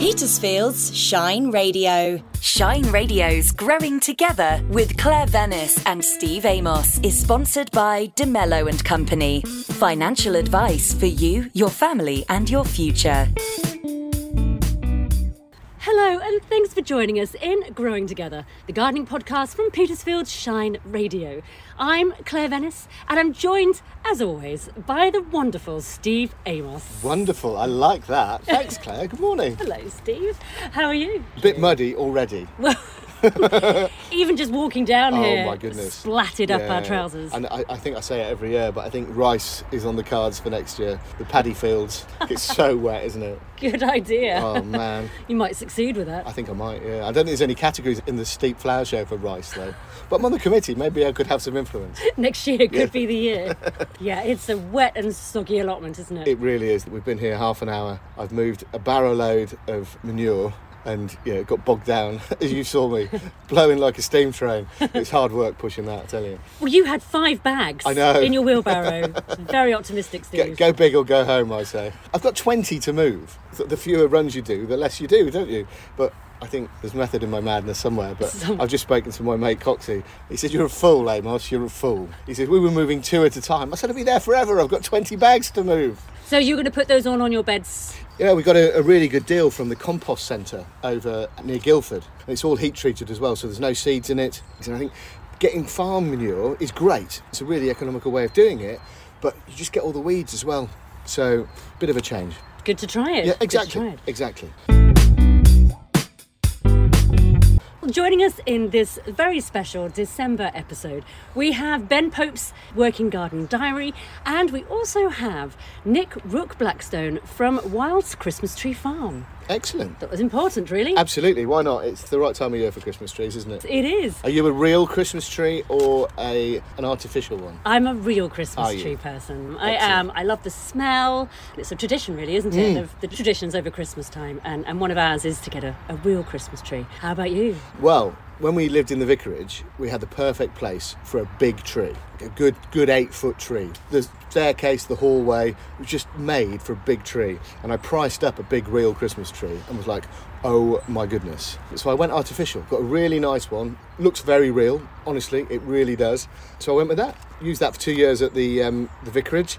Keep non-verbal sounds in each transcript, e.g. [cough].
Petersfield's Shine Radio. Shine Radio's Growing Together with Claire Venice and Steve Amos is sponsored by DeMello and Company. Financial advice for you, your family, and your future. Hello, and thanks for joining us in Growing Together, the gardening podcast from Petersfield Shine Radio. I'm Claire Venice, and I'm joined, as always, by the wonderful Steve Amos. Wonderful, I like that. Thanks, Claire. Good morning. [laughs] Hello, Steve. How are you? A bit muddy already. Well, even just walking down [laughs] Oh here, my goodness. splatted up our trousers. And I, I think I say it every year, but I think rice is on the cards for next year. The paddy fields. [laughs] It's so wet, isn't it? Good idea. Oh man. [laughs] You might succeed with that. I think I might, yeah. I don't think there's any categories in the steep flower show for rice though. But I'm on the committee, maybe I could have some influence. Next year could be the year. yeah, it's a wet and soggy allotment, isn't it? It really is. We've been here half an hour. I've moved a barrow load of manure and yeah, it got bogged down, [laughs] as you saw me, [laughs] blowing like a steam train. It's hard work pushing that, I tell you. Well, you had five bags I know. in your wheelbarrow. [laughs] Very optimistic, Go, Steve. go big or go home, I say. I've got 20 to move. The fewer runs you do, the less you do, don't you? But I think there's method in my madness somewhere. But Some- [laughs] I've just spoken to my mate Coxie. He said, You're a fool, Amos, you're a fool. He said, We were moving two at a time. I said, I'll be there forever. I've got 20 bags to move. So you're going to put those on on your beds? Yeah, we got a, a really good deal from the compost centre over near Guildford. And it's all heat treated as well, so there's no seeds in it. And I think getting farm manure is great. It's a really economical way of doing it, but you just get all the weeds as well. So, bit of a change. Good to try it. Yeah, Good to try exactly. it. Exactly. Well, joining us in this very special December episode, we have Ben Pope's Working Garden Diary, and we also have Nick Rook Blackstone from Wylds Christmas Tree Farm. Excellent. That was important, really. Absolutely. Why not? It's the right time of year for Christmas trees, isn't it? It is. Are you a real Christmas tree or a an artificial one? I'm a real Christmas tree person. I am. I love the smell. It's a tradition, really, isn't Mm. it? The, the traditions over Christmas time, and, and one of ours is to get a, a real Christmas tree. How about you? Well, when we lived in the vicarage, we had the perfect place for a big tree, a good good eight foot tree. The staircase, the hallway was just made for a big tree, and I priced up a big real Christmas tree and was like, oh my goodness. So I went artificial, got a really nice one, looks very real. Honestly, it really does. So I went with that. Used that for two years at the um, the vicarage,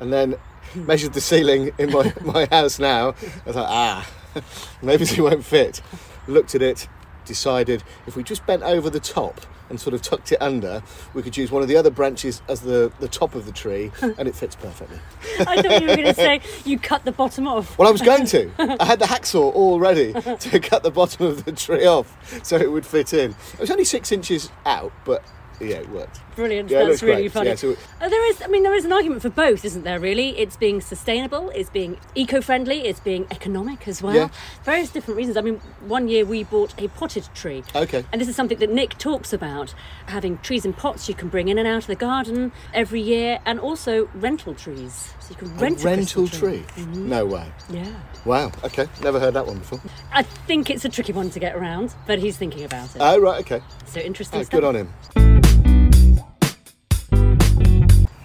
and then measured the ceiling in my, [laughs] my house now. I was like, ah, [laughs] maybe it won't fit. Looked at it, decided if we just bent over the top and sort of tucked it under, we could use one of the other branches as the, the top of the tree [laughs] and it fits perfectly. I thought you were going to say [laughs] you cut the bottom off. Well, I was going to. I had the [laughs] hacksaw all ready to cut the bottom of the tree off so it would fit in. It was only six inches out, but yeah, it worked. Brilliant. Yeah, That's really great. funny. Yeah, so- Uh, there is, I mean, there is an argument for both, isn't there? Really, it's being sustainable, it's being eco-friendly, it's being economic as well. Yeah. Various different reasons. I mean, one year we bought a potted tree. Okay. And this is something that Nick talks about: having trees in pots you can bring in and out of the garden every year, and also rental trees. So you can rent a, rental Christmas tree? No way. Yeah. Wow, okay. Never heard that one before. I think it's a tricky one to get around, but he's thinking about it. Oh, right, okay. so interesting Oh, stuff. good on him.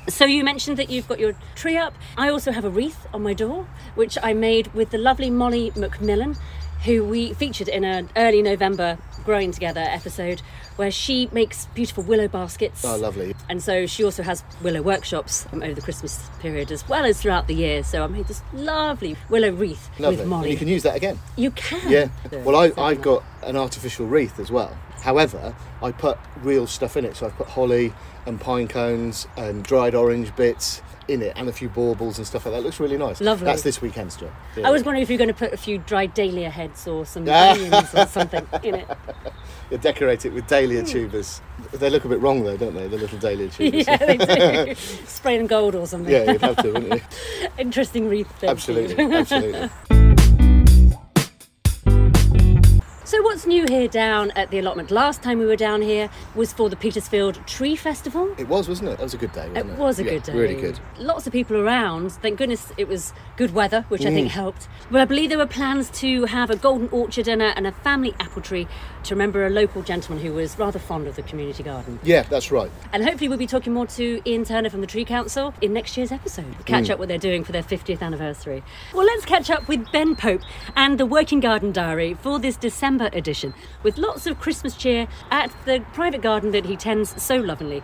So you mentioned that you've got your tree up. I also have a wreath on my door, which I made with the lovely Molly McMillan, who we featured in an early November Growing Together episode, where she makes beautiful willow baskets. Oh, lovely. And so she also has willow workshops um, over the Christmas period as well as throughout the year. So I made this lovely willow wreath Lovely. with And Molly. you can use that again. You can. Yeah. Well, I. I've got an artificial wreath as well. However, I put real stuff in it. So I've put holly and pine cones and dried orange bits in it and a few baubles and stuff like that. It looks really nice. Lovely. That's this weekend's job. I was wondering if you're going to put a few dried dahlia heads or some [laughs] onions or something in it. [laughs] You decorate it with dahlia hmm. tubers. They look a bit wrong though, don't they? The little dahlia [laughs] tubers. yeah, they do. Spray them gold or something. Yeah, you'd have to, wouldn't you? Interesting wreath. Absolutely, absolutely. So what's new here down at the allotment? Last time we were down here was for the Petersfield Tree Festival. It was, wasn't it? That was a good day, wasn't it? It was a Yeah, good day. Really good. Lots of people around. Thank goodness it was good weather, which I Mm. think helped. But I believe there were plans to have a golden orchard dinner and a family apple tree to remember a local gentleman who was rather fond of the community garden. Yeah, that's right. And hopefully we'll be talking more to Ian Turner from the Tree Council in next year's episode. Catch up what they're doing for their 50th anniversary. Well, let's catch up with Ben Pope and the Working Garden Diary for this December edition with lots of Christmas cheer at the private garden that he tends so lovingly.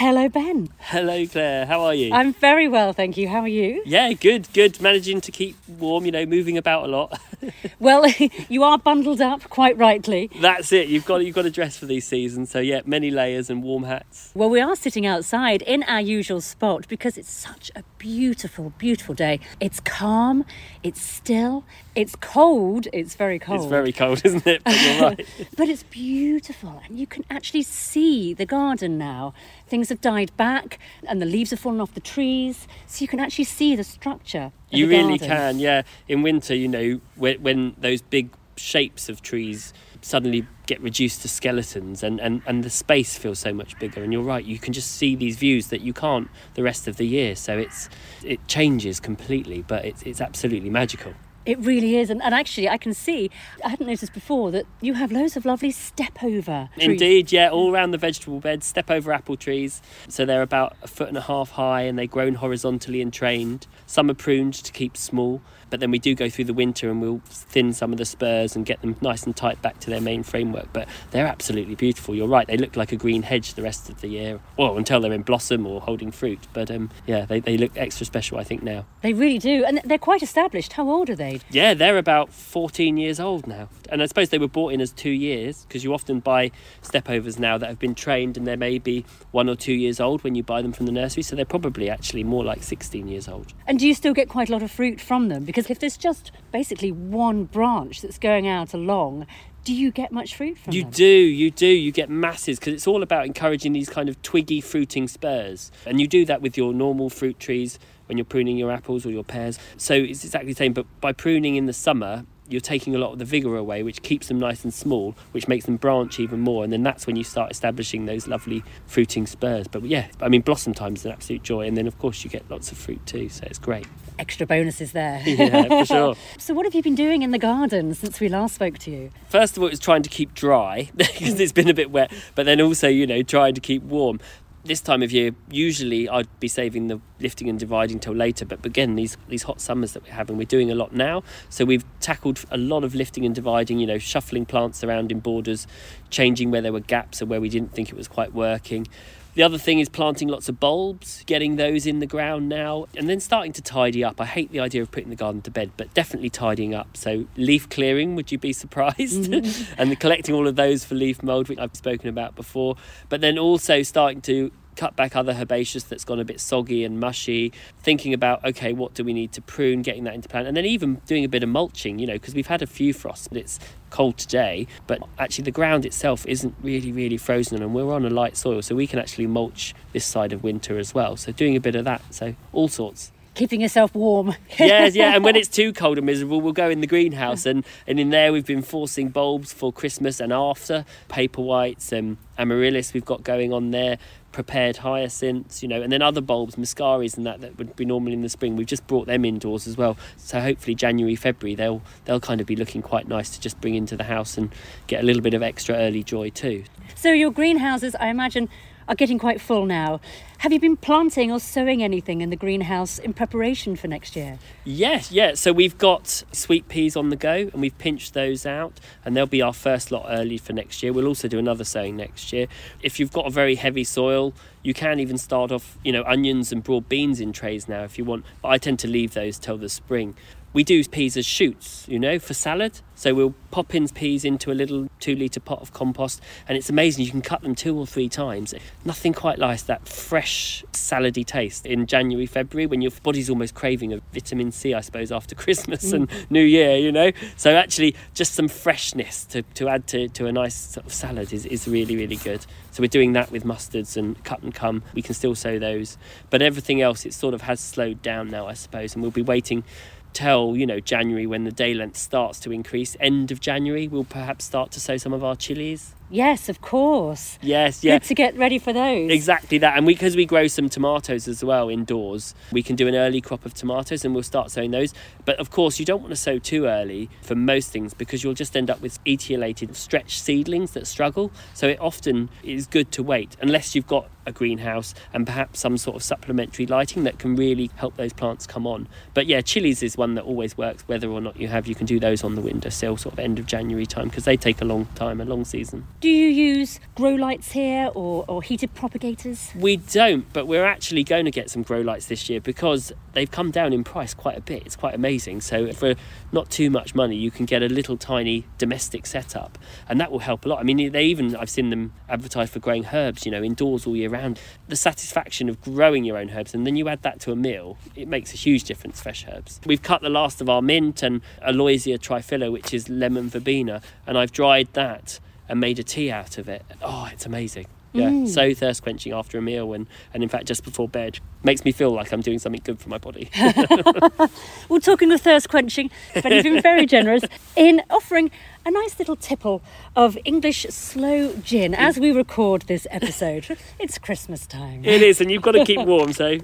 Hello, Ben. Hello, Claire. How are you? I'm very well, thank you. How are you? yeah, good, good. Managing to keep warm, you know, moving about a lot. [laughs] Well, [laughs] you are bundled up, quite rightly. That's it. You've got you've got to dress for these seasons. So yeah, many layers and warm hats. Well, we are sitting outside in our usual spot because it's such a beautiful, beautiful day. It's calm, it's still, it's cold, it's very cold. It's very cold, isn't it? But you're [laughs] right. But it's beautiful, and you can actually see the garden now. Things have died back, and the leaves have fallen off the trees, so you can actually see the structure. You the really garden. can. Yeah. In winter, you know, when, when those big shapes of trees suddenly get reduced to skeletons and, and, and the space feels so much bigger and you're right you can just see these views that you can't the rest of the year so it's it changes completely but it's, it's absolutely magical It really is, and, and actually, I can see. I hadn't noticed before that you have loads of lovely step over. Indeed, yeah, all around the vegetable beds, step over apple trees. So they're about a foot and a half high and they're grown horizontally and trained. Some are pruned to keep small, but then we do go through the winter and we'll thin some of the spurs and get them nice and tight back to their main framework. But they're absolutely beautiful. You're right, they look like a green hedge the rest of the year. Well, until they're in blossom or holding fruit. But um, yeah, they, they look extra special, I think, now. They really do, and they're quite established. How old are they? Yeah, they're about 14 years old now. And I suppose they were bought in as two years because you often buy stepovers now that have been trained and they're maybe one or two years old when you buy them from the nursery. So they're probably actually more like 16 years old. And do you still get quite a lot of fruit from them? Because if there's just basically one branch that's going out along, do you get much fruit from You them? do, you do. You get masses because it's all about encouraging these kind of twiggy fruiting spurs. And you do that with your normal fruit trees when you're pruning your apples or your pears. So it's exactly the same, but by pruning in the summer, you're taking a lot of the vigour away, which keeps them nice and small, which makes them branch even more. And then that's when you start establishing those lovely fruiting spurs. But yeah, I mean, blossom time is an absolute joy. And then, of course, you get lots of fruit too. So it's great. Extra bonuses there. [laughs] Yeah, for [laughs] sure. So, what have you been doing in the garden since we last spoke to you? First of all, it was trying to keep dry [laughs] because it's been a bit wet, but then also, you know, trying to keep warm. This time of year, usually I'd be saving the lifting and dividing till later, but again, these these hot summers that we're having, we're doing a lot now. So we've tackled a lot of lifting and dividing, you know, shuffling plants around in borders, changing where there were gaps and where we didn't think it was quite working. The other thing is planting lots of bulbs, getting those in the ground now, and then starting to tidy up. I hate the idea of putting the garden to bed, but definitely tidying up. So, leaf clearing, would you be [laughs] surprised? Mm. and collecting all of those for leaf mould, which I've spoken about before. But then also starting to cut back other herbaceous that's gone a bit soggy and mushy, thinking about, okay, what do we need to prune, getting that into plant, and then even doing a bit of mulching, you know, because we've had a few frosts, but it's cold today, but actually the ground itself isn't really, really frozen and we're on a light soil, so we can actually mulch this side of winter as well. So doing a bit of that, so all sorts. Keeping yourself warm. [laughs] yes, yeah, and when it's too cold and miserable, we'll go in the greenhouse, and, and in there we've been forcing bulbs for Christmas and after, paper whites and amaryllis we've got going on there, prepared hyacinths, you know, and then other bulbs, muscaris and that that would be normal in the spring. We've just brought them indoors as well, so hopefully January, February they'll they'll kind of be looking quite nice to just bring into the house and get a little bit of extra early joy too. So, your greenhouses, I imagine, are getting quite full now. Have you been planting or sowing anything in the greenhouse in preparation for next year? Yes, yeah. So we've got sweet peas on the go and we've pinched those out and they'll be our first lot early for next year. We'll also do another sowing next year. If you've got a very heavy soil, you can even start off, you know, onions and broad beans in trays now if you want. But I tend to leave those till the spring. We do peas as shoots, you know, for salad. So we'll pop in peas into a little two litre pot of compost, and it's amazing. You can cut them two or three times. Nothing quite like that fresh salady taste in January, February when your body's almost craving a vitamin C, I suppose, after [laughs] Christmas and mm. New Year, you know. So actually, just some freshness to, to add to, to a nice sort of salad is, is really, really good. So we're doing that with mustards and cut and come. We can still sow those, but everything else it sort of has slowed down now, I suppose, and we'll be waiting till you know January when the day length starts to increase. End of January, we'll perhaps start to sow some of our chilies. Yes, of course. Yes, yeah. Good to get ready for those. Exactly that, and because we, grow some tomatoes as well indoors, we can do an early crop of tomatoes, and we'll start sowing those. But of course, you don't want to sow too early for most things because you'll just end up with etiolated, stretched seedlings that struggle. So it often is good to wait, unless you've got a greenhouse and perhaps some sort of supplementary lighting that can really help those plants come on. But yeah, chilies is one that always works, whether or not you have. You can do those on the windowsill, sort of end of January time, because they take a long time, a long season. Do you use grow lights here or, or heated propagators? We don't, but we're actually going to get some grow lights this year because they've come down in price quite a bit. It's quite amazing. So for not too much money, you can get a little tiny domestic setup, and that will help a lot. I mean, they even I've seen them advertised for growing herbs, you know, indoors all year round. The satisfaction of growing your own herbs, and then you add that to a meal, it makes a huge difference. Fresh herbs. We've cut the last of our mint and Aloysia triphylla, which is lemon verbena, and I've dried that and made a tea out of it. Oh, it's amazing. Yeah, mm. so thirst quenching after a meal and, and in fact just before bed makes me feel like I'm doing something good for my body. [laughs] [laughs] well, talking of thirst quenching, you've been very generous in offering a nice little tipple of English sloe gin as we record this episode. [laughs] it's Christmas time. It is, and you've got to keep warm, so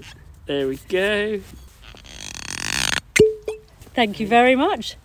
there we go. Thank you very much.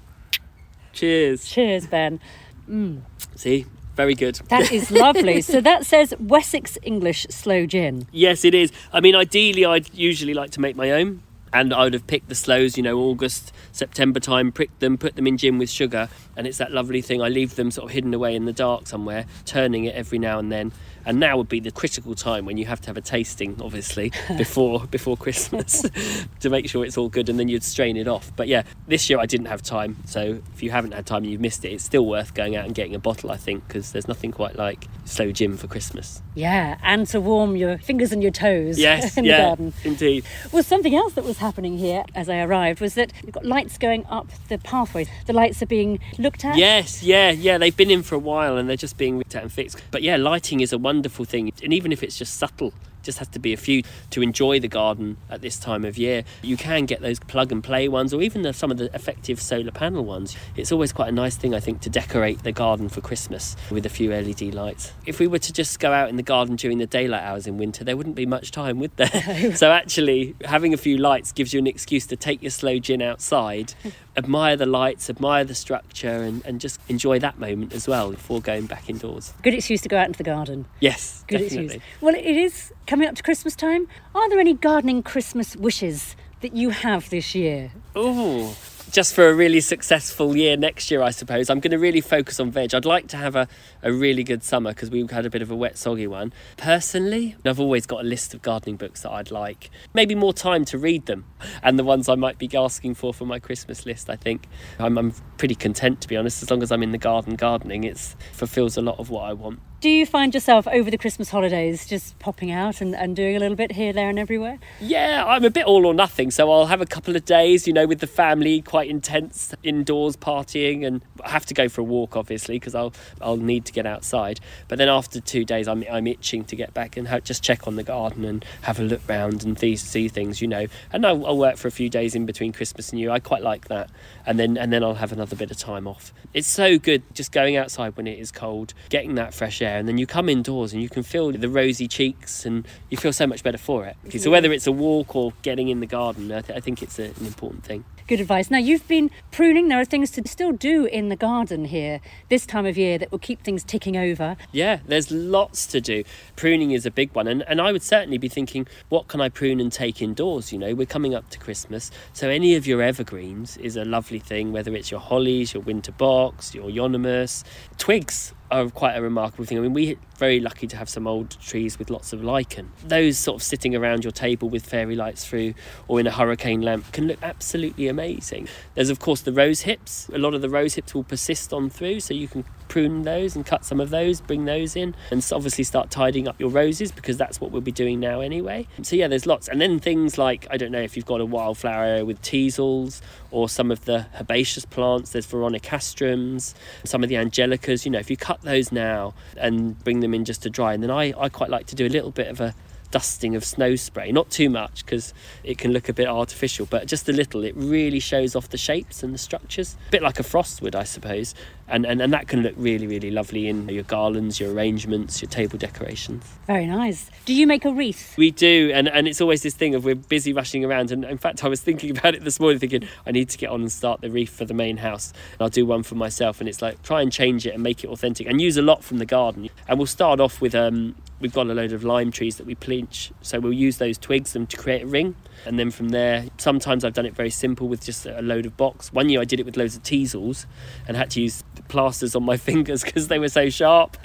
Cheers. Cheers, Ben. Mm. See, very good. That is [laughs] lovely. so that says Wessex English sloe gin. Yes, it is. I mean, ideally, I'd usually like to make my own. And I would have picked the sloes, you know, August, September time, pricked them, put them in gin with sugar. And it's that lovely thing. I leave them sort of hidden away in the dark somewhere, turning it every now and then and now would be the critical time when you have to have a tasting obviously [laughs] before before christmas [laughs] to make sure it's all good and then you'd strain it off. But yeah this year i didn't have time. So if you haven't had time and you've missed it it's still worth going out and getting a bottle i think because there's nothing quite like sloe gin for christmas. Yeah and to warm your fingers and your toes yes [laughs] in yeah, the garden. indeed. Well something else that was happening here as i arrived was that you've got lights going up the pathways. The lights are being looked at? Yes yeah yeah they've been in for a while and they're just being looked at and fixed. But yeah lighting is a wonderful thing. And even if it's just subtle, just has to be a few to enjoy the garden at this time of year. You can get those plug and play ones, or even the, some of the effective solar panel ones. It's always quite a nice thing, I think, to decorate the garden for Christmas with a few LED lights. If we were to just go out in the garden during the daylight hours in winter, there wouldn't be much time, would there? [laughs] so actually, having a few lights gives you an excuse to take your sloe gin outside. Admire the lights, admire the structure, and, and just enjoy that moment as well before going back indoors. Good excuse to go out into the garden. Yes, good definitely. excuse. Well, it is coming up to Christmas time. Are there any gardening Christmas wishes that you have this year? Oh, just for a really successful year next year, I suppose. I'm going to really focus on veg. I'd like to have a, a really good summer because we've had a bit of a wet, soggy one. Personally, I've always got a list of gardening books that I'd like. Maybe more time to read them [laughs] and the ones I might be asking for for my Christmas list, I think. I'm, I'm pretty content, to be honest, as long as I'm in the garden gardening. It fulfills a lot of what I want. Do you find yourself over the Christmas holidays just popping out and, and doing a little bit here, there, and everywhere? Yeah, I'm a bit all or nothing. So I'll have a couple of days, you know, with the family, quite intense indoors partying, and I have to go for a walk, obviously, because I'll I'll need to get outside. But then after two days, I'm I'm itching to get back and just check on the garden and have a look round and th- see things, you know. And I'll, I'll work for a few days in between Christmas and New. I quite like that, and then and then I'll have another bit of time off. It's so good just going outside when it is cold, getting that fresh air and then you come indoors and you can feel the rosy cheeks and you feel so much better for it. So whether it's a walk or getting in the garden, I, th- I think it's a, an important thing. Good advice. Now, you've been pruning. There are things to still do in the garden here this time of year that will keep things ticking over. Yeah, there's lots to do. Pruning is a big one. And, and I would certainly be thinking, what can I prune and take indoors? You know, we're coming up to Christmas. So any of your evergreens is a lovely thing, whether it's your hollies, your winter box, your euonymus. Twigs are quite a remarkable thing. I mean, we're very lucky to have some old trees with lots of lichen. Those sort of sitting around your table with fairy lights through or in a hurricane lamp can look absolutely amazing. There's, of course, the rose hips. A lot of the rose hips will persist on through, so you can prune those and cut some of those, bring those in, and obviously start tidying up your roses because that's what we'll be doing now anyway. So, yeah, there's lots. And then things like, I don't know if you've got a wildflower area with teasels or some of the herbaceous plants, there's veronicastrums, some of the angelicas. You know, if you cut those now and bring them in just to dry, and then I, I quite like to do a little bit of a dusting of snow spray. Not too much because it can look a bit artificial, but just a little. It really shows off the shapes and the structures. A bit like a frost would, I suppose. And, and, and that can look really, really lovely in your garlands, your arrangements, your table decorations. Very nice. Do you make a wreath? We do, and, and it's always this thing of we're busy rushing around. And in fact, I was thinking [laughs] about it this morning, thinking I need to get on and start the wreath for the main house. And I'll do one for myself, and it's like try and change it and make it authentic, and use a lot from the garden. And we'll start off with um, we've got a load of lime trees that we pleach, so we'll use those twigs them to create a ring. And then from there, sometimes I've done it very simple with just a load of box. One year I did it with loads of teasels and had to use plasters on my [laughs] fingers because they were so sharp.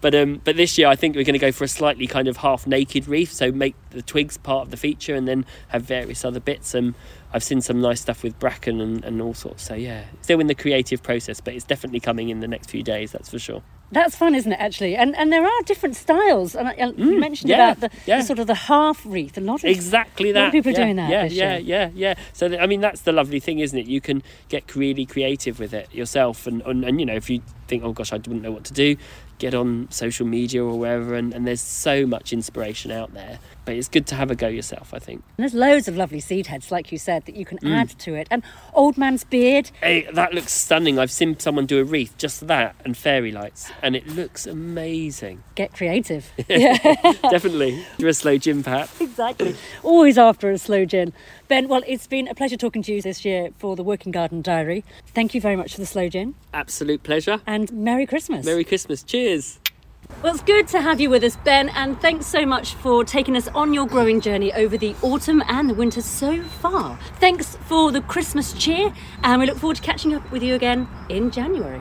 But um, but this year I think we're going to go for a slightly kind of half naked wreath, so make the twigs part of the feature and then have various other bits. And I've seen some nice stuff with bracken and, and all sorts. So yeah, still in the creative process, but it's definitely coming in the next few days. That's for sure. That's fun, isn't it? Actually, and and there are different styles. And I- you mentioned Mm, yeah, about the, yeah. the sort of the half wreath. A lot of Exactly a lot that. of people are yeah, doing that Yeah, yeah, yeah, yeah. So th- I mean, that's the lovely thing, isn't it? You can get really creative with it yourself, and and, and you know, if you think, oh gosh, I wouldn't know what to do, get on social media or wherever, and, and there's so much inspiration out there. But it's good to have a go yourself, I think. And there's loads of lovely seed heads, like you said, that you can Mm. add to it. And old man's beard. Hey, that looks stunning. I've seen someone do a wreath, just that, and fairy lights, and it looks amazing. Get creative. yeah. [laughs] Definitely. Do a sloe gin, perhaps. exactly. Always after a sloe gin. Ben, well, it's been a pleasure talking to you this year for the Working Garden Diary. Thank you very much for the sloe gin, Absolute pleasure. and Merry Christmas. Merry Christmas. Cheers. Well, it's good to have you with us, Ben, and thanks so much for taking us on your growing journey over the autumn and the winter so far. Thanks for the Christmas cheer, and we look forward to catching up with you again in January.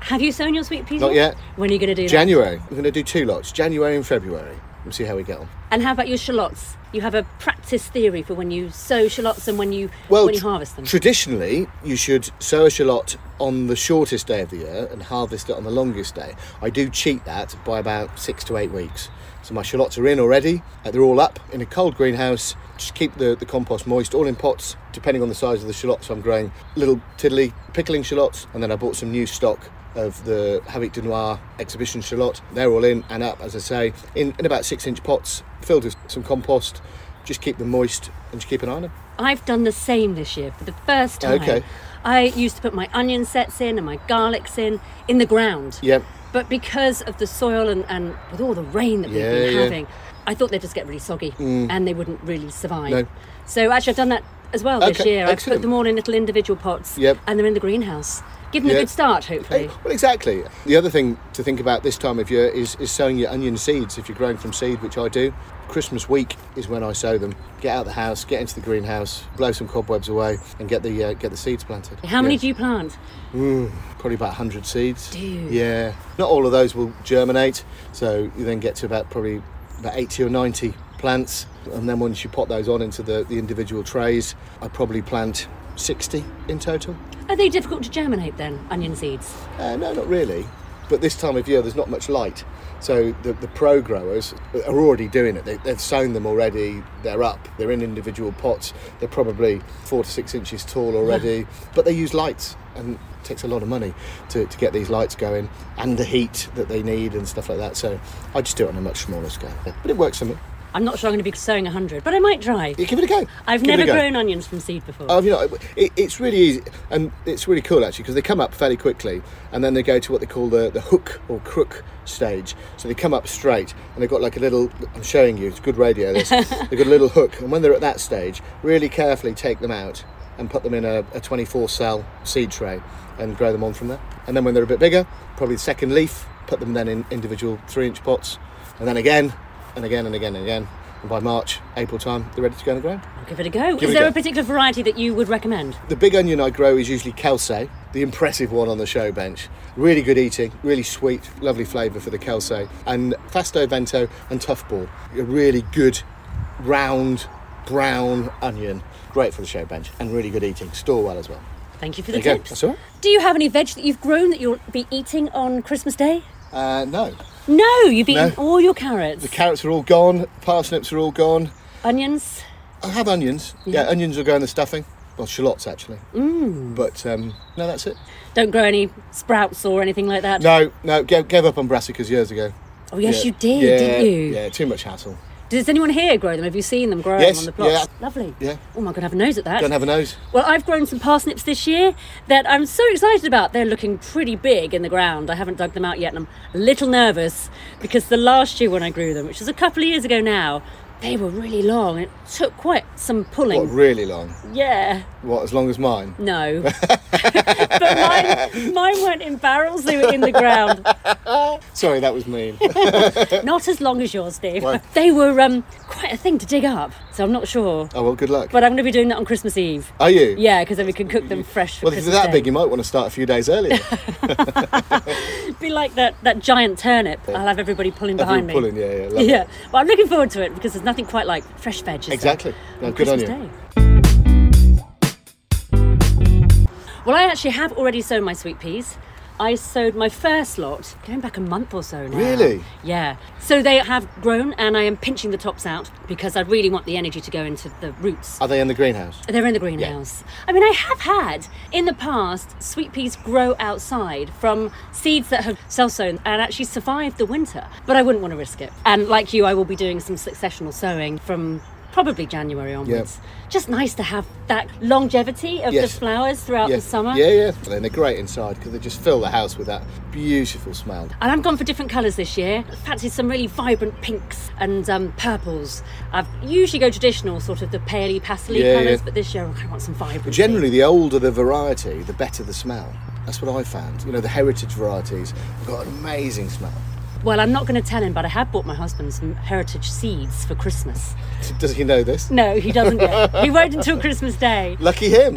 Have you sown your sweet peas? Not yet. When are you going to do that? January. We're going to do two lots, January and February. We'll see how we get on. And how about your shallots? You have a practice theory for when you sow shallots and when you Well, when you harvest them. Traditionally, you should sow a shallot on the shortest day of the year and harvest it on the longest day. I do cheat that by about six to eight weeks. So my shallots are in already. uh, They're all up in a cold greenhouse. Just keep the, the compost moist, all in pots, depending on the size of the shallots. I'm growing little tiddly pickling shallots, and then I bought some new stock of the Hâtive de Niort exhibition shallot. They're all in and up, as I say, in, in about six inch pots, filled with some compost. Just keep them moist and just keep an eye on them. I've done the same this year for the first time. Okay. I used to put my onion sets in and my garlics in in the ground. Yep. But because of the soil and, and with all the rain that we've Yeah, been yeah. Mm. having, I thought they'd just get really soggy and they wouldn't really survive. No. So actually, I've done that as well this Okay, year. I've put them all in little individual pots Yep. and they're in the greenhouse. Give them Yeah. a good start, hopefully. Hey, well, exactly. The other thing to think about this time of year is, is sowing your onion seeds if you're growing from seed, which I do. Christmas week is when I sow them. Get out of the house, get into the greenhouse, blow some cobwebs away, and get the uh, get the seeds planted. How many do you plant? Probably about 100 seeds. You? Yeah. Not all of those will germinate, so you then get to about probably about 80 or 90 plants, and then once you pop those on into the, the individual trays, I probably plant 60 in total. Are they difficult to germinate then, onion seeds? Uh, no, not really. But this time of year, there's not much light. So the, the pro growers are already doing it. They, they've sown them already. They're up. They're in individual pots. They're probably four to six inches tall already. but they use lights, and it takes a lot of money to, to get these lights going, and the heat that they need and stuff like that. So I just do it on a much smaller scale. But it works for me. I'm not sure I'm going to be sowing 100, but I might try. You give it a go. I've Give never go. grown onions from seed before. Oh, you know, it, it's really easy and it's really cool actually because they come up fairly quickly and then they go to what they call the, the hook or crook stage. So they come up straight and they've got like a little, I'm showing you, it's good radio this, [laughs] they've got a little hook and when they're at that stage, really carefully take them out and put them in a, a 24 cell seed tray and grow them on from there. And then when they're a bit bigger, probably the second leaf, put them then in individual three inch pots and then again and again and again and again. And by March, April time, they're ready to go in the ground. I'll give it a go. Give Is it a there go. a particular variety that you would recommend? The big onion I grow is usually Kelsae, the impressive one on the show bench. Really good eating, really sweet, lovely flavour for the Kelsae. And Fasto Vento and Tough Ball, a really good, round, brown onion. Great for the show bench and really good eating. Store well as well. Thank you for There the you go. tips. That's all right. Do you have any veg that you've grown that you'll be eating on Christmas Day? Uh, no, No, you've eaten No. all your carrots. the carrots are all gone, parsnips are all gone. Onions. I have onions. Yeah, onions will go in the stuffing. Well, shallots actually. Mm. But um, no, that's it. Don't grow any sprouts or anything like that. No, no, gave, gave up on brassicas years ago. Oh, yes, you did, yeah, didn't you? Yeah, too much hassle. Does anyone here grow them? Have you seen them growing Yes, on the plots? yeah. Lovely. Yeah. Oh my god, have a nose at that. Don't have a nose. Well, I've grown some parsnips this year that I'm so excited about. They're looking pretty big in the ground. I haven't dug them out yet, and I'm a little nervous because the last year when I grew them, which was a couple of years ago now, they were really long. It took quite some pulling. What, really long? Yeah, What, as long as mine? no. [laughs] [laughs] but mine, mine weren't in barrels, they were in the ground. [laughs] Sorry, that was mean. Not as long as yours, Steve. Why? They were um, quite a thing to dig up, so I'm not sure. oh, well, good luck. But I'm going to be doing that on Christmas Eve. Are you? Yeah, because then we can cook them fresh for Well, if Christmas they're that Day. big, you might want to start a few days earlier. be like that, that giant turnip. I'll have everybody pulling behind me. pulling, yeah, yeah. Love Yeah, well, I'm looking forward to it because there's nothing quite like fresh veg. Exactly. No, good on you. Day. Well, I actually have already sown my sweet peas. I sowed my first lot going back a month or so now. Really? Yeah. So they have grown, and I am pinching the tops out because I really want the energy to go into the roots. Are they in the greenhouse? They're in the greenhouse. I mean, I have had in the past sweet peas grow outside from seeds that have self sown and actually survived the winter, but I wouldn't want to risk it. And like you, I will be doing some successional sowing from probably January onwards. Just nice to have that longevity of Yes. the flowers throughout the summer. Yeah, yeah. And they're great inside because they just fill the house with that beautiful smell. And I've gone for different colours this year. Fancied some really vibrant pinks and um, purples. I've usually go traditional, sort of the paley, pastel Yeah, colours, yeah. but this year I want some vibrant. Generally, the older the variety, the better the smell. That's what I found. You know, the heritage varieties have got an amazing smell. Well, I'm not going to tell him, but I have bought my husband some heritage seeds for Christmas. Does he know this? No, he doesn't yet. [laughs] he won't until Christmas Day. Lucky him.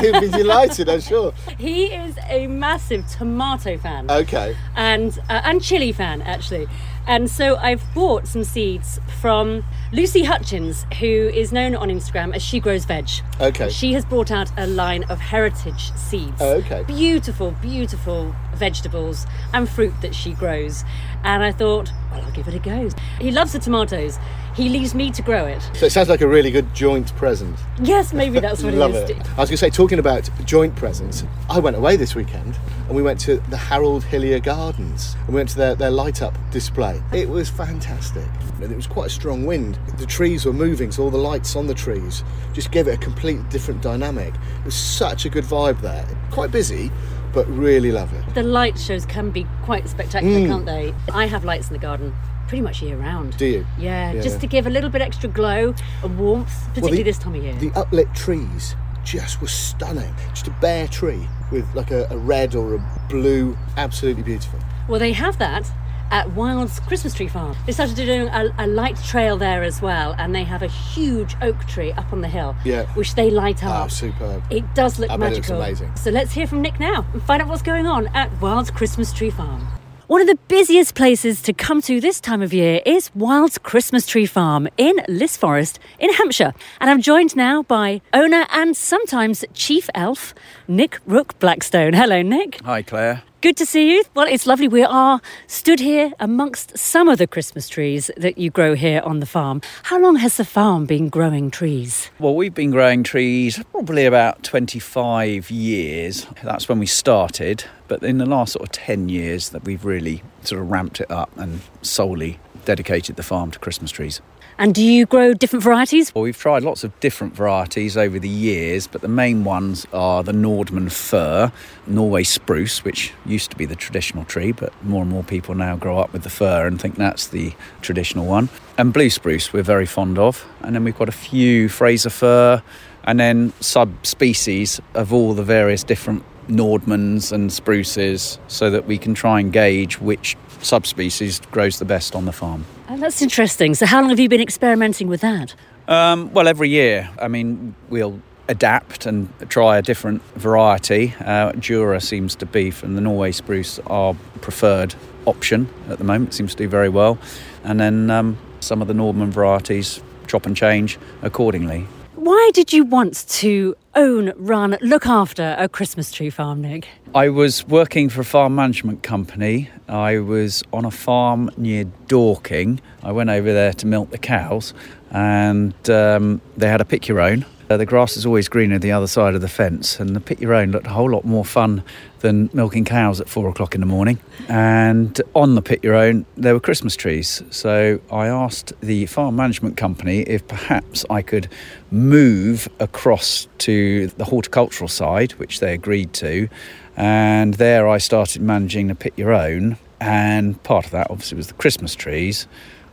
He'll be [laughs] delighted, I'm sure. He is a massive tomato fan Okay. and uh, and chili fan actually. And so I've bought some seeds from Lucy Hutchings, who is known on Instagram as She Grows Veg. Okay. She has brought out a line of heritage seeds. Oh, okay. Beautiful, beautiful vegetables and fruit that she grows. And I thought, well, I'll give it a go. He loves the tomatoes. He leaves me to grow it. So it sounds like a really good joint present. Yes, maybe that's what [laughs] Love it it. is. I was going to say, talking about joint presents, I went away this weekend and we went to the Harold Hillier Gardens and we went to their, their light up display. It was fantastic. And it was quite a strong wind. The trees were moving, so all the lights on the trees just gave it a complete different dynamic. It was such a good vibe there. Quite busy, but really lovely. The light shows can be quite spectacular, Mm. can't they? I have lights in the garden pretty much year round. Do you? Yeah, Yeah. just to give a little bit extra glow and warmth, particularly the- this time of year. The uplit trees just were stunning. Just a bare tree with like a, a red or a blue, absolutely beautiful. Well, they have that at Wylds Christmas Tree Farm. They started doing a, a light trail there as well, and they have a huge oak tree up on the hill, Yeah. which they light ah, up. Oh, superb. It does look I bet it looks magical. amazing. So let's hear from Nick now and find out what's going on at Wylds Christmas Tree Farm. One of the busiest places to come to this time of year is Wylds Christmas Tree Farm in Liss Forest in Hampshire. And I'm joined now by owner and sometimes chief elf, Nick Rook Blackstone. Hello, Nick. Hi, Claire. Good to see you. Well, it's lovely. We are stood here amongst some of the Christmas trees that you grow here on the farm. How long has the farm been growing trees? Well, we've been growing trees probably about 25 years. That's when we started. But in the last sort of 10 years that we've really sort of ramped it up and solely dedicated the farm to Christmas trees. And do you grow different varieties? Well, we've tried lots of different varieties over the years, but the main ones are the Nordmann fir, Norway spruce, which used to be the traditional tree, but more and more people now grow up with the fir and think that's the traditional one. And blue spruce, we're very fond of. And then we've got a few Fraser fir, and then subspecies of all the various different Nordmanns and spruces, so that we can try and gauge which subspecies grows the best on the farm. Oh, that's interesting. So, how long have you been experimenting with that? Um, well, every year. I mean, we'll adapt and try a different variety. Uh, Jura seems to be, from the Norway spruce, our preferred option at the moment. Seems to do very well. And then um, some of the Norman varieties chop and change accordingly. Why did you want to own, run, look after a Christmas tree farm, Nick? I was working for a farm management company. I was on a farm near Dorking. I went over there to milk the cows, and um, they had a pick your own. Uh, the grass is always greener the other side of the fence, and the pit your own looked a whole lot more fun than milking cows at four o'clock in the morning. And on the pit your own, there were Christmas trees. So I asked the farm management company if perhaps I could move across to the horticultural side, which they agreed to. And there I started managing the pit your own. And part of that obviously was the Christmas trees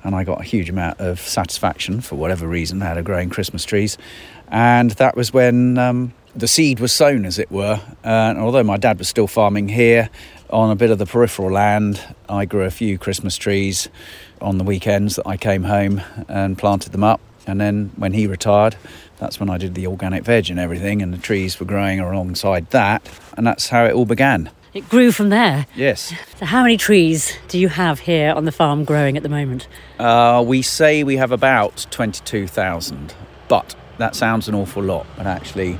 and I got a huge amount of satisfaction for whatever reason out of growing Christmas trees. And that was when um, the seed was sown, as it were. And although my dad was still farming here on a bit of the peripheral land, I grew a few Christmas trees on the weekends that I came home and planted them up. And then when he retired, that's when I did the organic veg and everything, and the trees were growing alongside that. And that's how it all began. It grew from there. Yes. So, how many trees do you have here on the farm growing at the moment? Uh, we say we have about 22,000, but that sounds an awful lot. But actually,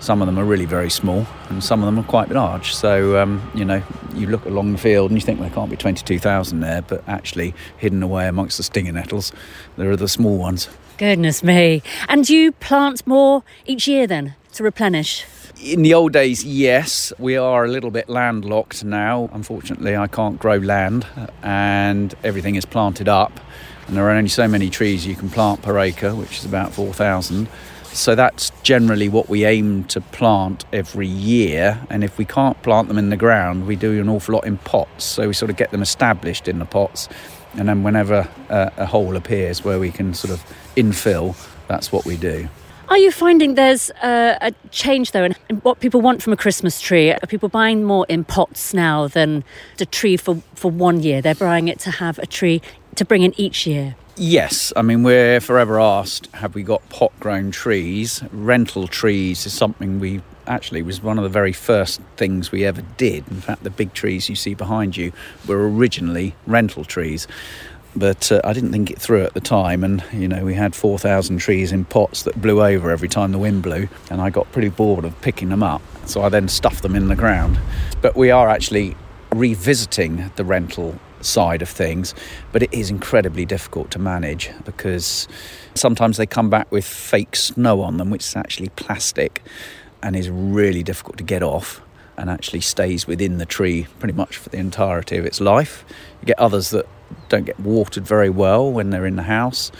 some of them are really very small and some of them are quite large. So, um, you know, you look along the field and you think there can't be 22,000 there, but actually, hidden away amongst the stinger nettles, there are the small ones. Goodness me. And you plant more each year then to replenish? In the old days, yes, we are a little bit landlocked now. Unfortunately, I can't grow land and everything is planted up. And there are only so many trees you can plant per acre, which is about 4,000. So that's generally what we aim to plant every year. And if we can't plant them in the ground, we do an awful lot in pots. So we sort of get them established in the pots. And then whenever a, a hole appears where we can sort of infill, that's what we do. Are you finding there's a, a change though in, in, what people want from a Christmas tree? Are people buying more in pots now than the tree for, for one year? They're buying it to have a tree to bring in each year. Yes, I mean, we're forever asked have we got pot grown trees? Rental trees is something we actually was one of the very first things we ever did. In fact, the big trees you see behind you were originally rental trees but uh, I didn't think it through at the time. And you know, we had 4,000 trees in pots that blew over every time the wind blew, and I got pretty bored of picking them up. So I then stuffed them in the ground. But we are actually revisiting the rental side of things, but it is incredibly difficult to manage because sometimes they come back with fake snow on them, which is actually plastic and is really difficult to get off and actually stays within the tree pretty much for the entirety of its life. You get others that don't get watered very well when they're in the house.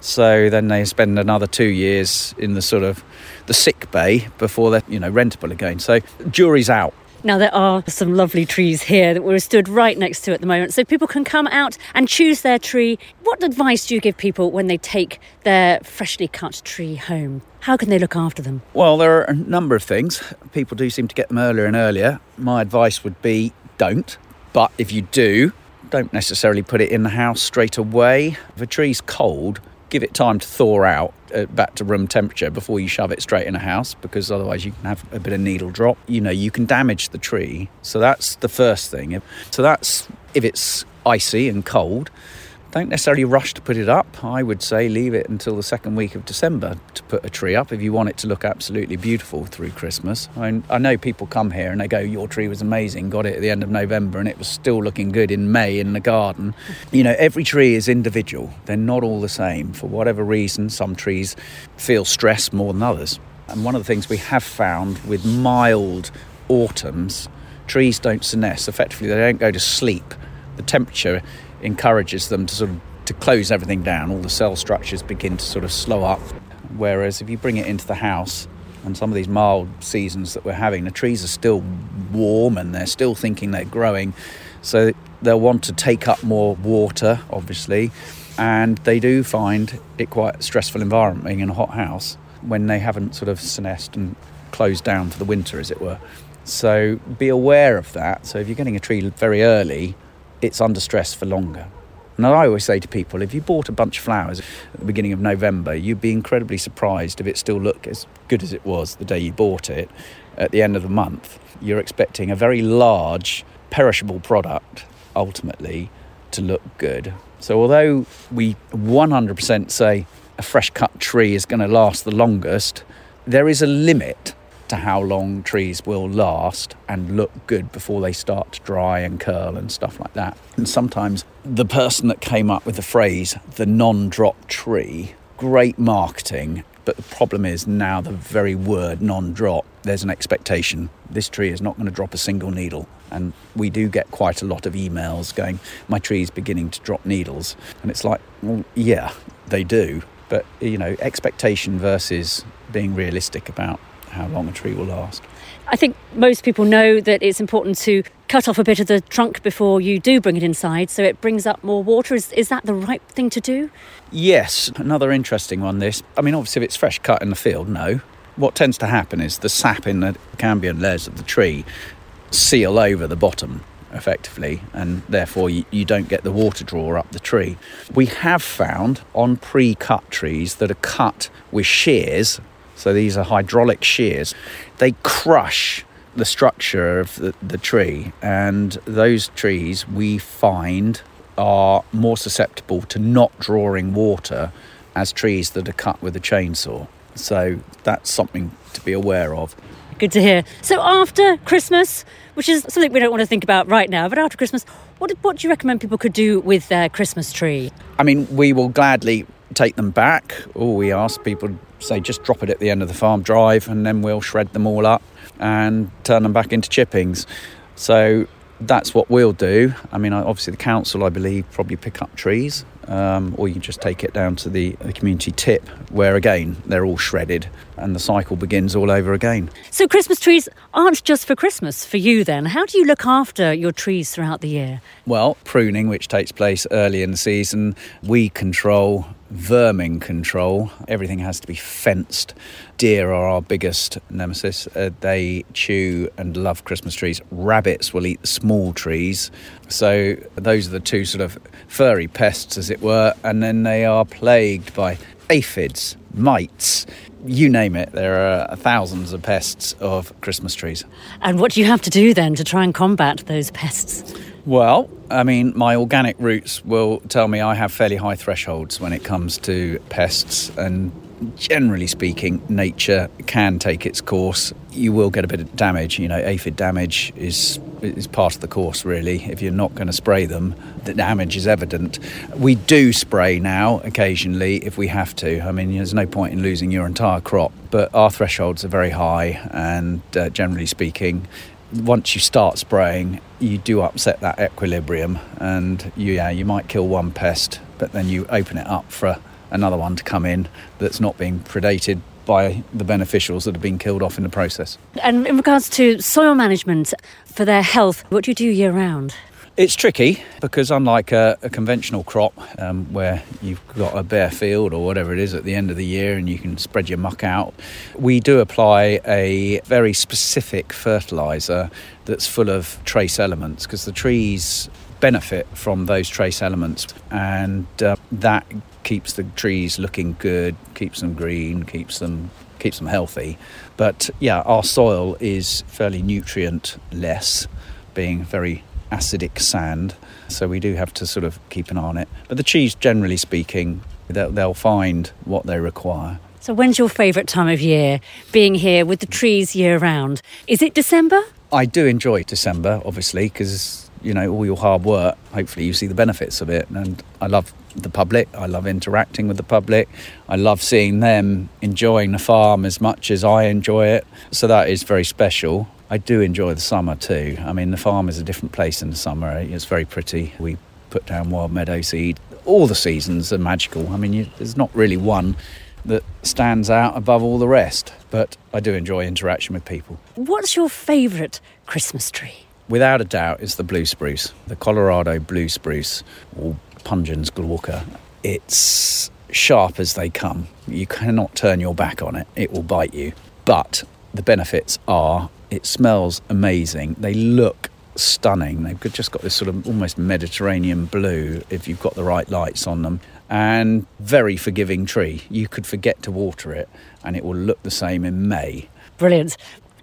So then they spend another two years in the sort of the sick bay before they're you know rentable again. So jury's out. Now there are some lovely trees here that we're stood right next to at the moment, so people can come out and choose their tree. What advice do you give people when they take their freshly cut tree home? How can they look after them? Well, there are a number of things. People do seem to get them earlier and earlier. My advice would be don't. But if you do, don't necessarily put it in the house straight away. If a tree's cold, give it time to thaw out uh, back to room temperature before you shove it straight in a house because otherwise you can have a bit of needle drop. You know, you can damage the tree. So that's the first thing. So that's if it's icy and cold don't necessarily rush to put it up. I would say leave it until the second week of December to put a tree up if you want it to look absolutely beautiful through Christmas. I, mean, I know people come here and they go, Your tree was amazing, got it at the end of November, and it was still looking good in May in the garden. You know, every tree is individual, they're not all the same. For whatever reason, some trees feel stress more than others. And one of the things we have found with mild autumns, trees don't senesce. Effectively, they don't go to sleep. The temperature encourages them to sort of to close everything down. All the cell structures begin to sort of slow up. Whereas if you bring it into the house, and some of these mild seasons that we're having, the trees are still warm and they're still thinking they're growing, so they'll want to take up more water, obviously, and they do find it quite a stressful environment being in a hot house when they haven't sort of senesced and closed down for the winter, as it were. So be aware of that. So if you're getting a tree very early, it's under stress for longer. And I always say to people, if you bought a bunch of flowers at the beginning of November, you'd be incredibly surprised if it still looked as good as it was the day you bought it at the end of the month. You're expecting a very large, perishable product ultimately to look good. So, although we 100% say a fresh cut tree is going to last the longest, there is a limit to how long trees will last and look good before they start to dry and curl and stuff like that. And sometimes the person that came up with the phrase, the non drop tree, great marketing, But the problem is now the very word non drop, there's an expectation. This tree is not going to drop a single needle. And we do get quite a lot of emails going, my tree is beginning to drop needles. And it's like, well, yeah, they do. But, you know, expectation versus being realistic about how long a tree will last. I think most people know that it's important to cut off a bit of the trunk before you do bring it inside so it brings up more water. Is, is that the right thing to do? Yes, another interesting one. This, I mean, obviously, if it's fresh cut in the field, no. What tends to happen is the sap in the cambium layers of the tree seal over the bottom effectively, and therefore you, you, don't get the water draw up the tree. We have found on pre cut trees that are cut with shears, so these are hydraulic shears, they crush the structure of the, the tree, and those trees we find are more susceptible to not drawing water as trees that are cut with a chainsaw. So that's something to be aware of. Good to hear. So after Christmas, which is something we don't want to think about right now, but after Christmas, what, what do you recommend people could do with their Christmas tree? I mean, we will gladly take them back, or we ask people say just drop it at the end of the farm drive, and then we'll shred them all up and turn them back into chippings. So that's what we'll do. I mean, obviously, the council, I believe, probably pick up trees, um, or you just take it down to the, the community tip, where again they're all shredded, and the cycle begins all over again. So, Christmas trees aren't just for Christmas for you. Then, how do you look after your trees throughout the year? Well, pruning, which takes place early in the season, we control vermin control. Everything has to be fenced. Deer are our biggest nemesis. Uh, they chew and love Christmas trees. Rabbits will eat small trees. So those are the two sort of furry pests, as it were. And then they are plagued by aphids, mites, you name it, there are uh, thousands of pests of Christmas trees. And what do you have to do then to try and combat those pests? Well, I mean, my organic roots will tell me I have fairly high thresholds when it comes to pests, and generally speaking, nature can take its course. You will get a bit of damage. You know, aphid damage is is part of the course, really. If you're not going to spray them, the damage is evident. We do spray now occasionally if we have to. I mean, there's no point in losing your entire crop, but our thresholds are very high, and uh, generally speaking, once you start spraying, you do upset that equilibrium, and you, yeah, you might kill one pest, but then you open it up for another one to come in that's not being predated by the beneficials that have been killed off in the process. And in regards to soil management for their health, what do you do year round? It's tricky because, unlike a, a conventional crop um, where you've got a bare field or whatever it is at the end of the year and you can spread your muck out, we do apply a very specific fertiliser that's full of trace elements because the trees benefit from those trace elements and uh, that keeps the trees looking good, keeps them green, keeps them keeps them healthy. But yeah, our soil is fairly nutrient less, being very acidic sand. So we do have to sort of keep an eye on it. But the cheese, generally speaking, they'll, they'll find what they require. So when's your favourite time of year being here with the trees year round? Is it December? I do enjoy December, obviously, because you know all your hard work. Hopefully, you see the benefits of it, and I love the public. I love interacting with the public. I love seeing them enjoying the farm as much as I enjoy it. So that is very special. I do enjoy the summer too. I mean, the farm is a different place in the summer. It's very pretty. We put down wild meadow seed. All the seasons are magical. I mean, you, there's not really one that stands out above all the rest, but I do enjoy interaction with people. What's your favourite Christmas tree? Without a doubt, it's the blue spruce, the Colorado blue spruce, or Pungens glauca. It's sharp as they come. You cannot turn your back on it, it will bite you. But the benefits are it smells amazing. They look stunning. They've just got this sort of almost Mediterranean blue if you've got the right lights on them. And very forgiving tree. You could forget to water it and it will look the same in May. Brilliant.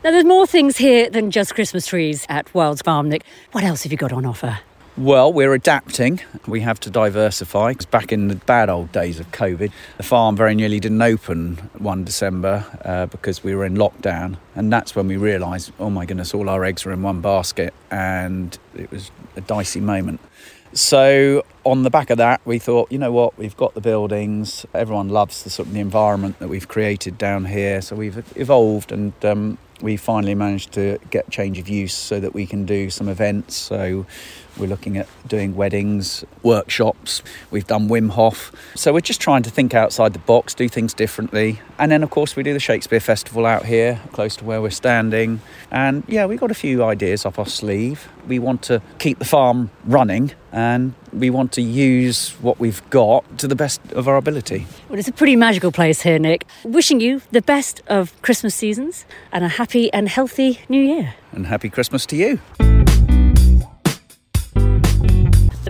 Now, there's more things here than just Christmas trees at Wylds Farm, Nick. What else have you got on offer? Well, we're adapting. We have to diversify. Cause back in the bad old days of COVID, the farm very nearly didn't open one December uh, because we were in lockdown. And that's when we realised, oh my goodness, all our eggs are in one basket. And it was a dicey moment. So on the back of that, we thought, you know what, we've got the buildings. Everyone loves the sort of the environment that we've created down here. So we've evolved and um, we finally managed to get change of use so that we can do some events. So we're looking at doing weddings, workshops. We've done Wim Hof. So we're just trying to think outside the box, do things differently. And then, of course, we do the Shakespeare Festival out here, close to where we're standing. And yeah, we've got a few ideas up our sleeve. We want to keep the farm running and we want to use what we've got to the best of our ability. Well, it's a pretty magical place here, Nick. Wishing you the best of Christmas seasons and a happy and healthy new year. And happy Christmas to you.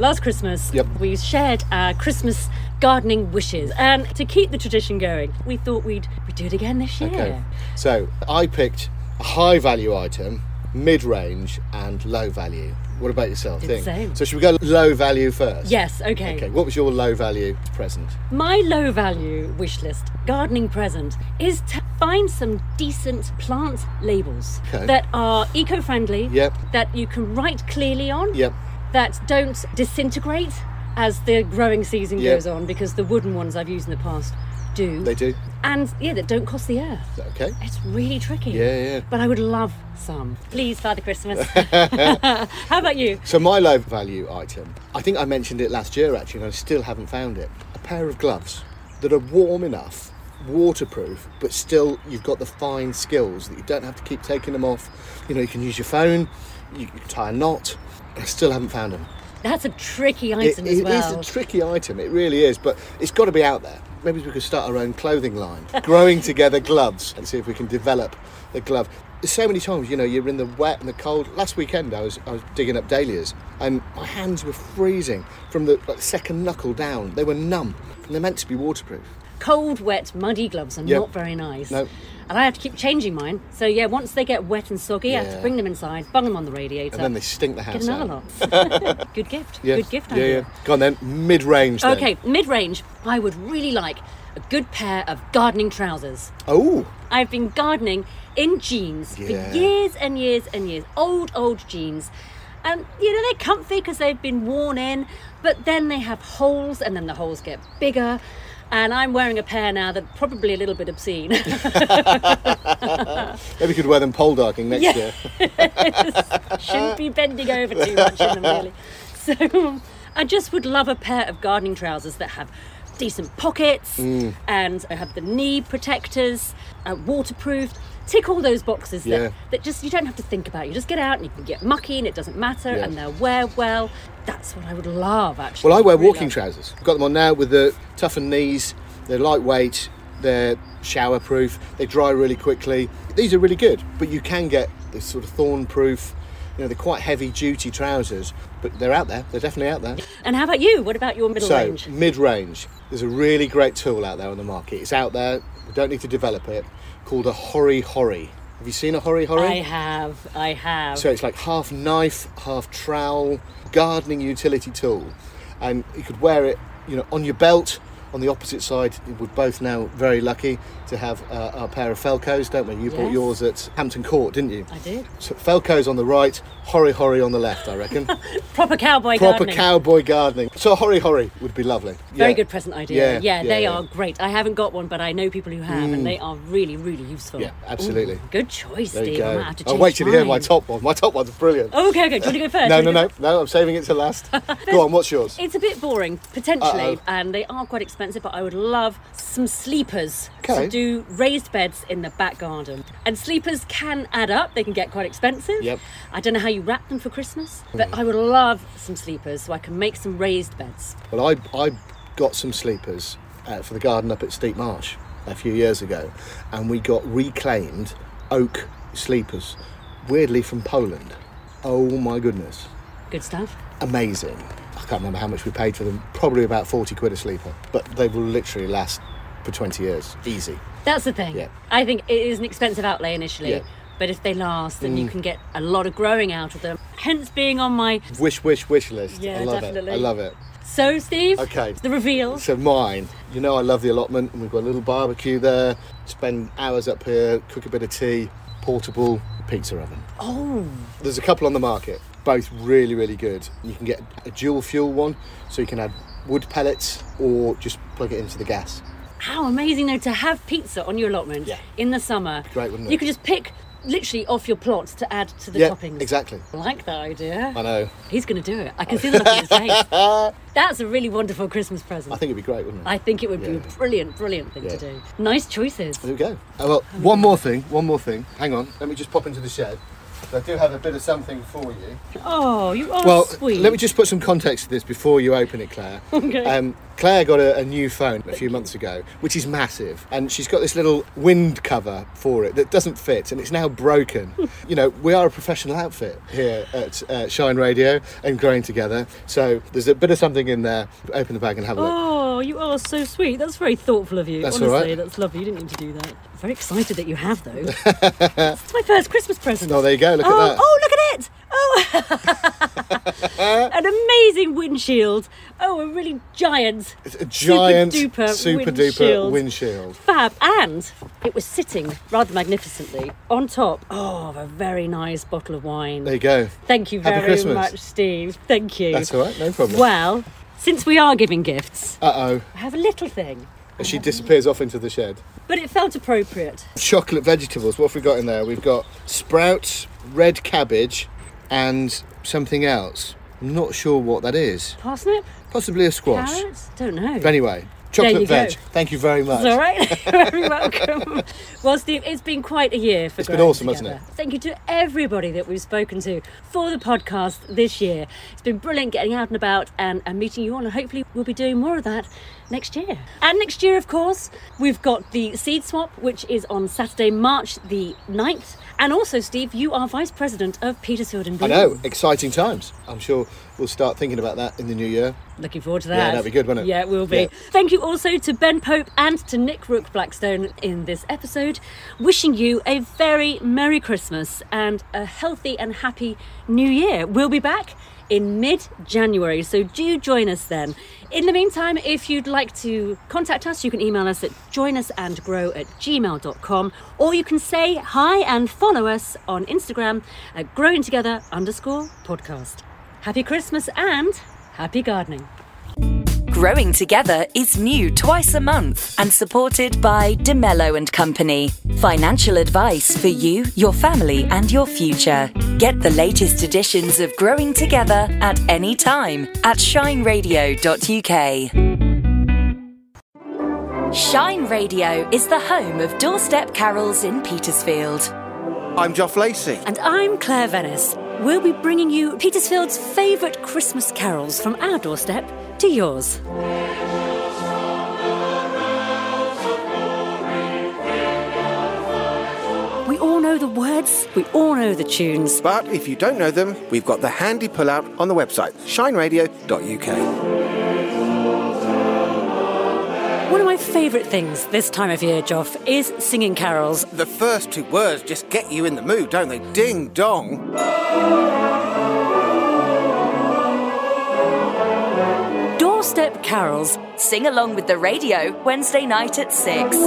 Last Christmas, Yep. we shared our Christmas gardening wishes, and to keep the tradition going, we thought we'd, we'd do it again this year. Okay. So I picked a high value item, mid range, and low value. What about yourself? Same. So should we go low value first? Yes, okay. Okay. What was your low value present? My low value wish list gardening present is to find some decent plant labels Okay. that are eco friendly, Yep. that you can write clearly on, Yep. That don't disintegrate as the growing season Yep. goes on, because the wooden ones I've used in the past do. They do. And yeah, that don't cost the earth. Okay? It's really tricky. Yeah, yeah. But I would love some. Please, Father Christmas. [laughs] [laughs] How about you? So my low value item, I think I mentioned it last year actually, and I still haven't found it. A pair of gloves that are warm enough, waterproof, but still you've got the fine skills that you don't have to keep taking them off. You know, you can use your phone, you can tie a knot. I still haven't found them. That's a tricky It, item as well. is a tricky item, it really is, but it's got to be out there. Maybe we could start our own clothing line, [laughs] growing together gloves, and see if we can develop the glove. There's so many times, you know, you're in the wet and the cold. Last weekend, I was I was digging up dahlias, and my hands were freezing from the like, second knuckle down. They were numb, and they're meant to be waterproof. Cold, wet, muddy gloves are Yep. not very nice. No. And I have to keep changing mine. So yeah, once they get wet and soggy, I have to bring them inside, bung them on the radiator. And then they stink the Get house another out. lot. [laughs] Good gift. Yeah. Good gift Yeah, idea. yeah. Go on then. Mid range. Okay, mid range, I would really like a good pair of gardening trousers. Oh, I've been gardening in jeans Yeah. for years and years and years. Old, old jeans. And, you know, they're comfy because they've been worn in, but then they have holes and then the holes get bigger. And I'm wearing a pair now that probably a little bit obscene. [laughs] [laughs] maybe we could wear them pole darking next Yeah. year. [laughs] Shouldn't be bending over too much in them, really. So I just would love a pair of gardening trousers that have decent pockets Mm. and have the knee protectors, uh, waterproof. Tick all those boxes Yeah. that, that just you don't have to think about. You just get out and you can get mucky and it doesn't matter Yeah. and they'll wear well. That's what I would love actually. Well, I wear Really walking love. trousers. I've got them on now with the toughened knees. They're lightweight. They're shower proof. They dry really quickly. These are really good, but you can get this sort of thorn proof. You know, they're quite heavy duty trousers, but they're out there. They're definitely out there. And how about you? What about your middle so, range? mid range. There's a really great tool out there on the market. It's out there. We don't need to develop it. Called a hori hori. Have you seen a hori hori? I have, I have. So it's like half knife, half trowel, gardening utility tool, and you could wear it, you know, on your belt. On the opposite side, we're both now very lucky to have uh, our pair of Felcos, don't we? You bought yours at Hampton Court, didn't you? I did. So Felcos on the right, hori hori on the left, I reckon. [laughs] Proper cowboy gardening. Proper gardening. cowboy gardening. So hori hori would be lovely. Very Yeah. good present idea. Yeah, Yeah, yeah, they are great. I haven't got one, but I know people who have, and they are really, really useful. Yeah, absolutely. Ooh, good choice, There you Steve. I go. might have to I'll wait till you hear my top one. My top one's brilliant. Oh, okay, okay. Do you want to go [laughs] first? no, no, no, no. I'm saving it to last. [laughs] Go on. What's yours? It's a bit boring, potentially, Uh-oh. and they are quite expensive, but I would love some sleepers Okay. to do raised beds in the back garden. And sleepers can add up, they can get quite expensive. Yep. I don't know how you wrap them for Christmas, but I would love some sleepers so I can make some raised beds. Well, I, I got some sleepers uh, for the garden up at Steep Marsh a few years ago, and we got reclaimed oak sleepers, weirdly from Poland. Oh my goodness, Good stuff. amazing! I can't remember how much we paid for them. Probably about forty quid a sleeper, but they will literally last for twenty years, easy. That's the thing. Yeah. I think it is an expensive outlay initially. Yeah. Mm. But if they last, then you can get a lot of growing out of them. Hence being on my. Wish, wish, wish list. Yeah, I love definitely. it. I love it. So, Steve. Okay. The reveal. So mine, you know, I love the allotment, and we've got a little barbecue there. Spend hours up here, cook a bit of tea, portable pizza oven. Oh, There's a couple on the market. Both really, really good. You can get a dual fuel one, so you can add wood pellets or just plug it into the gas. How amazing though to have pizza on your allotment Yeah. in the summer. Great, wouldn't it? You could just pick literally off your plot to add to the yeah, toppings. exactly. I like that idea. I know. He's going to do it. I can see the look on his [laughs] face. That's a really wonderful Christmas present. I think it'd be great, wouldn't it? I think it would be a brilliant, brilliant thing Yeah. to do. Nice choices. There we go. Oh, well, one more thing. One more thing. Hang on. Let me just pop into the shed. I do have a bit of something for you. Oh, you are Well, sweet. let me just put some context to this before you open it, Claire. [laughs] Okay. Um, Claire got a, a new phone a few months ago, which is massive, and she's got this little wind cover for it that doesn't fit, and it's now broken. [laughs] you know, we are a professional outfit here at uh, Shine Radio and growing together, so there's a bit of something in there. Open the bag and have a look. Oh, you are so sweet. That's very thoughtful of you. That's all Honestly, right. that's lovely. You didn't need to do that. Very excited that you have though. [laughs] it's my first Christmas present. Oh, there you go. Look oh, at that. oh, look at it! Oh, [laughs] an amazing windshield. Oh, a really giant, It's a giant, duper super windshield. duper windshield. fab, and it was sitting rather magnificently on top oh, of a very nice bottle of wine. There you go. Thank you Happy very Christmas. much, Steve. Thank you. That's all right, no problem. Well, since we are giving gifts, Uh oh. I have a little thing, And She disappears off into the shed. but it felt appropriate. chocolate vegetables. What have we got in there? We've got sprouts, red cabbage, and something else. I'm not sure what that is. Parsnip? Possibly a squash. Carrots? Don't know. But anyway, chocolate you go. veg. Thank you very much. It's all right. [laughs] Very welcome. well, Steve, it's been quite a year for It's been awesome, hasn't it? Thank you to everybody that we've spoken to for the podcast this year. It's been brilliant getting out and about and, and meeting you all, and hopefully we'll be doing more of that next year. And next year, of course, we've got the seed swap, which is on Saturday, March the 9th. And also, Steve, you are Vice President of Petersfield and I know, exciting times. I'm sure we'll start thinking about that in the new year. Looking forward to that. Yeah, that'd be good, wouldn't it? Yeah, it will be. Yeah. Thank you also to Ben Pope and to Nick Rook Blackstone in this episode. Wishing you a very Merry Christmas and a healthy and happy New Year. We'll be back in mid January, so do join us then. In the meantime, if you'd like to contact us, you can email us at joinusandgrow at gmail.com or you can say hi and follow us on Instagram at growing together underscore podcast. Happy Christmas and happy gardening. Growing Together is new twice a month and supported by DeMello and Company. Financial advice for you, your family, and your future. Get the latest editions of Growing Together at any time at shineradio.uk. Shine Radio is the home of doorstep carols in Petersfield. I'm Joff Lacey. And I'm Claire Venice. We'll be bringing you Petersfield's favourite Christmas carols from our doorstep to yours. We all know the words, we all know the tunes. But if you don't know them, we've got the handy pull-out on the website, shineradio.uk. One of my favourite things this time of year, Joff, is singing carols. The first two words just get you in the mood, don't they? Ding dong. Doorstep carols. Sing along with the radio Wednesday night at 6.